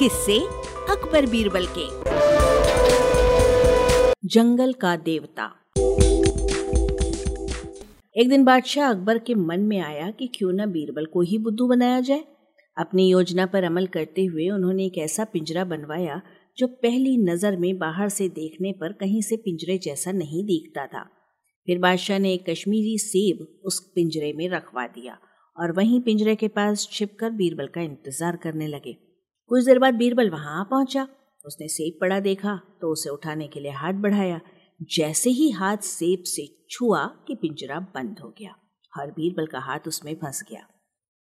किससे अकबर बीरबल के। जंगल का देवता। एक दिन बादशाह अकबर के मन में आया कि क्यों न बीरबल को ही बुद्धू बनाया जाए। अपनी योजना पर अमल करते हुए उन्होंने एक ऐसा पिंजरा बनवाया जो पहली नज़र में बाहर से देखने पर कहीं से पिंजरे जैसा नहीं दिखता था। फिर बादशाह ने एक कश्मीरी सेब उस पिंजरे में रखवा दिया और वहीं पिंजरे के पास छिपकर बीरबल का इंतज़ार करने लगे। कुछ देर बाद बीरबल वहाँ पहुँचा। उसने सेब पड़ा देखा तो उसे उठाने के लिए हाथ बढ़ाया। जैसे ही हाथ सेब से छुआ कि पिंजरा बंद हो गया और बीरबल का हाथ उसमें फंस गया।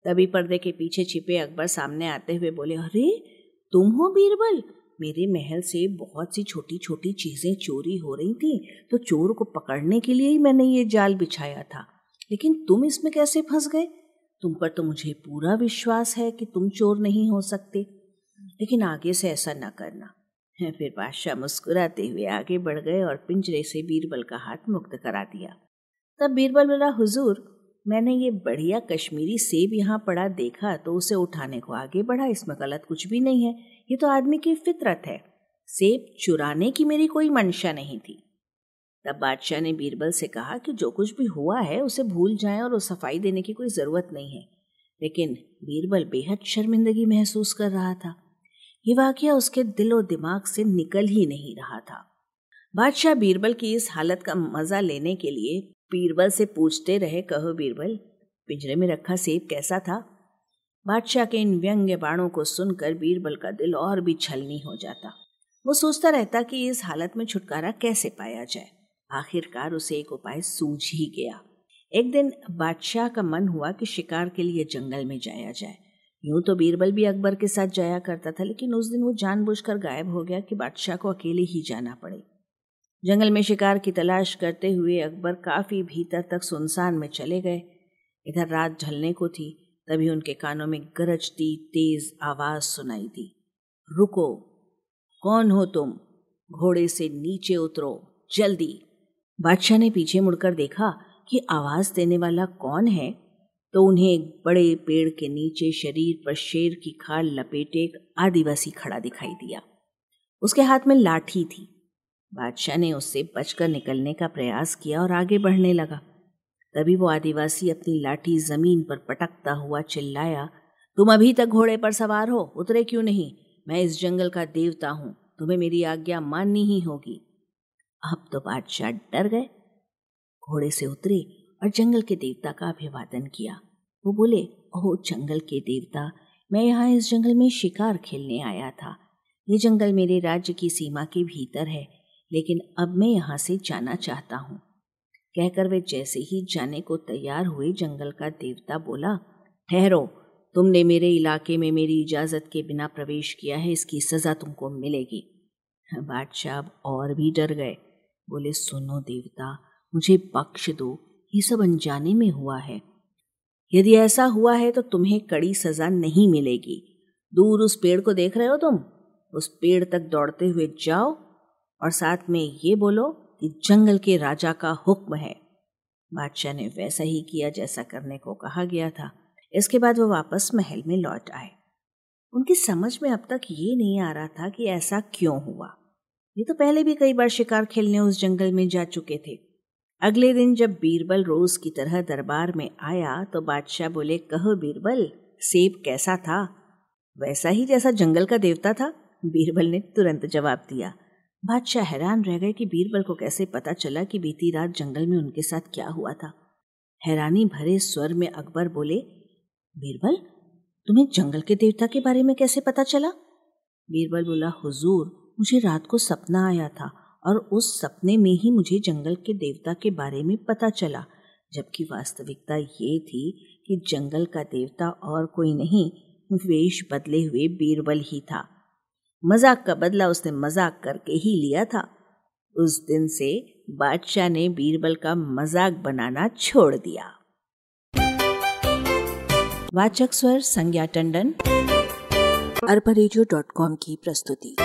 तभी पर्दे के पीछे छिपे अकबर सामने आते हुए बोले, अरे, तुम हो बीरबल? मेरे महल से बहुत सी छोटी छोटी चीज़ें चोरी हो रही थी तो चोर को पकड़ने के लिए ही मैंने ये जाल बिछाया था। लेकिन तुम इसमें कैसे फंस गए? तुम पर तो मुझे पूरा विश्वास है कि तुम चोर नहीं हो सकते। लेकिन आगे से ऐसा न करना। फिर बादशाह मुस्कुराते हुए आगे बढ़ गए और पिंजरे से बीरबल का हाथ मुक्त करा दिया। तब बीरबल बोला, हुजूर, मैंने ये बढ़िया कश्मीरी सेब यहाँ पड़ा देखा तो उसे उठाने को आगे बढ़ा, इसमें गलत कुछ भी नहीं है। ये तो आदमी की फितरत है। सेब चुराने की मेरी कोई मंशा नहीं थी। तब बादशाह ने बीरबल से कहा कि जो कुछ भी हुआ है, उसे भूल जाएँ और सफ़ाई देने की कोई ज़रूरत नहीं है। लेकिन बीरबल बेहद शर्मिंदगी महसूस कर रहा था। ये वाक्य उसके दिलो दिमाग से निकल ही नहीं रहा था। बादशाह बीरबल की इस हालत का मज़ा लेने के लिए बीरबल से पूछते रहे, कहो बीरबल, पिंजरे में रखा सेब कैसा था? बादशाह के इन व्यंग्य बाणों को सुनकर बीरबल का दिल और भी छलनी हो जाता। वो सोचता रहता कि इस हालत में छुटकारा कैसे पाया जाए। आखिरकार उसे एक उपाय सूझ ही गया। एक दिन बादशाह का मन हुआ कि शिकार के लिए जंगल में जाया जाए। यूँ तो बीरबल भी अकबर के साथ जाया करता था, लेकिन उस दिन वो जानबूझकर गायब हो गया कि बादशाह को अकेले ही जाना पड़े। जंगल में शिकार की तलाश करते हुए अकबर काफ़ी भीतर तक सुनसान में चले गए। इधर रात ढलने को थी, तभी उनके कानों में गरजती तेज आवाज़ सुनाई दी। रुको, कौन हो तुम? घोड़े से नीचे उतरो, जल्दी! बादशाह ने पीछे मुड़कर देखा कि आवाज़ देने वाला कौन है। तो उन्हें एक बड़े पेड़ के नीचे शरीर पर शेर की खाल, लपेटे एक आदिवासी खड़ा दिखाई दिया। उसके हाथ में लाठी थी। बादशाह ने उससे बचकर निकलने का प्रयास किया और आगे बढ़ने लगा। तभी वो आदिवासी अपनी लाठी ज़मीन पर पटकता हुआ चिल्लाया, तुम अभी तक घोड़े पर सवार हो, उतरे क्यों नहीं? मैं इस जंगल का देवता हूँ, तुम्हें मेरी आज्ञा माननी ही होगी। अब तो बादशाह डर गए। घोड़े से उतरे और जंगल के देवता का अभिवादन किया। वो बोले, ओह, जंगल के देवता, मैं यहाँ इस जंगल में शिकार खेलने आया था। ये जंगल मेरे राज्य की सीमा के भीतर है, लेकिन अब मैं यहाँ से जाना चाहता हूँ। कहकर वे जैसे ही जाने को तैयार हुए, जंगल का देवता बोला, ठहरो, तुमने मेरे इलाके में मेरी इजाज़त के बिना प्रवेश किया है, इसकी सजा तुमको मिलेगी। बादशाह और भी डर गए। बोले, सुनो देवता, मुझे बख्श दो ये सब अनजाने में हुआ है। यदि ऐसा हुआ है तो तुम्हें कड़ी सजा नहीं मिलेगी। दूर उस पेड़ को देख रहे हो तुम? उस पेड़ तक दौड़ते हुए जाओ और साथ में ये बोलो कि जंगल के राजा का हुक्म है। बादशाह ने वैसा ही किया जैसा करने को कहा गया था। इसके बाद वो वापस महल में लौट आए। उनकी समझ में अब तक ये नहीं आ रहा था कि ऐसा क्यों हुआ। ये तो पहले भी कई बार शिकार खेलने उस जंगल में जा चुके थे। अगले दिन जब बीरबल रोज की तरह दरबार में आया तो बादशाह बोले, कहो बीरबल, सेब कैसा था? वैसा ही जैसा जंगल का देवता था, बीरबल ने तुरंत जवाब दिया। बादशाह हैरान रह गए कि बीरबल को कैसे पता चला कि बीती रात जंगल में उनके साथ क्या हुआ था। हैरानी भरे स्वर में अकबर बोले, बीरबल, तुम्हें जंगल के देवता के बारे में कैसे पता चला? बीरबल बोला, हुजूर, मुझे रात को सपना आया था। और उस सपने में ही मुझे जंगल के देवता के बारे में पता चला, जबकि वास्तविकता ये थी कि जंगल का देवता और कोई नहीं, वेश बदले हुए बीरबल ही था। मज़ाक का बदला उसने मज़ाक करके ही लिया था। उस दिन से बादशाह ने बीरबल का मज़ाक बनाना छोड़ दिया। वाचक स्वर संज्ञा टंडन। कॉम की प्रस्तुति।